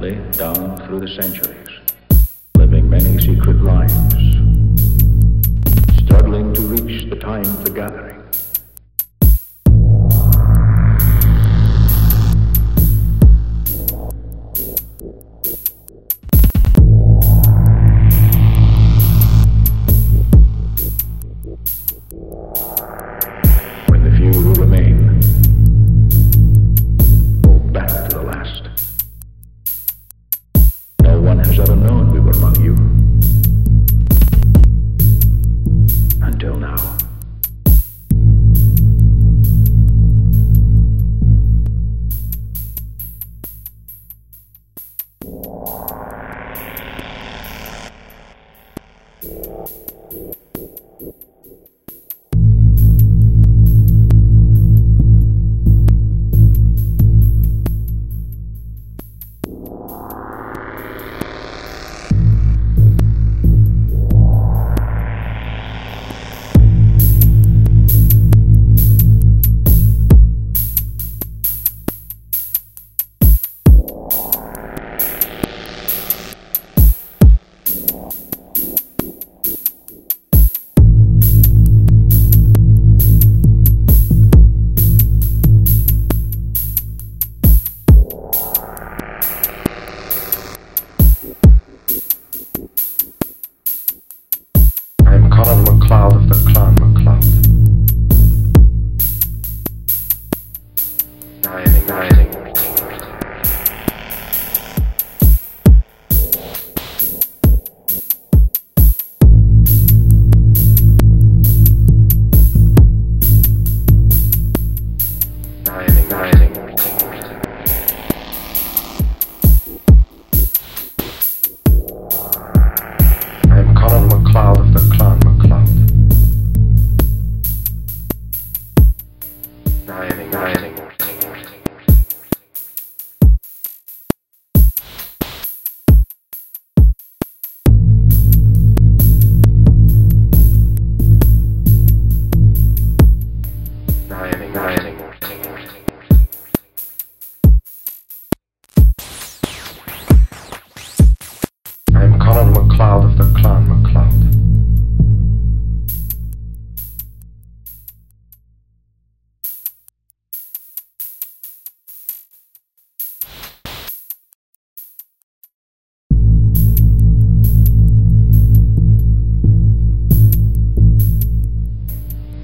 down through the centuries, living many secret lives, struggling to reach the time for gathering. grinding.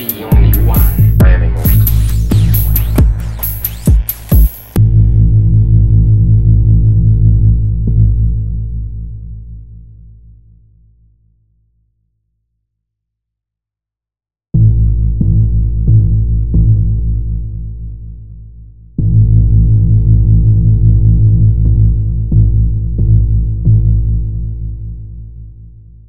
be on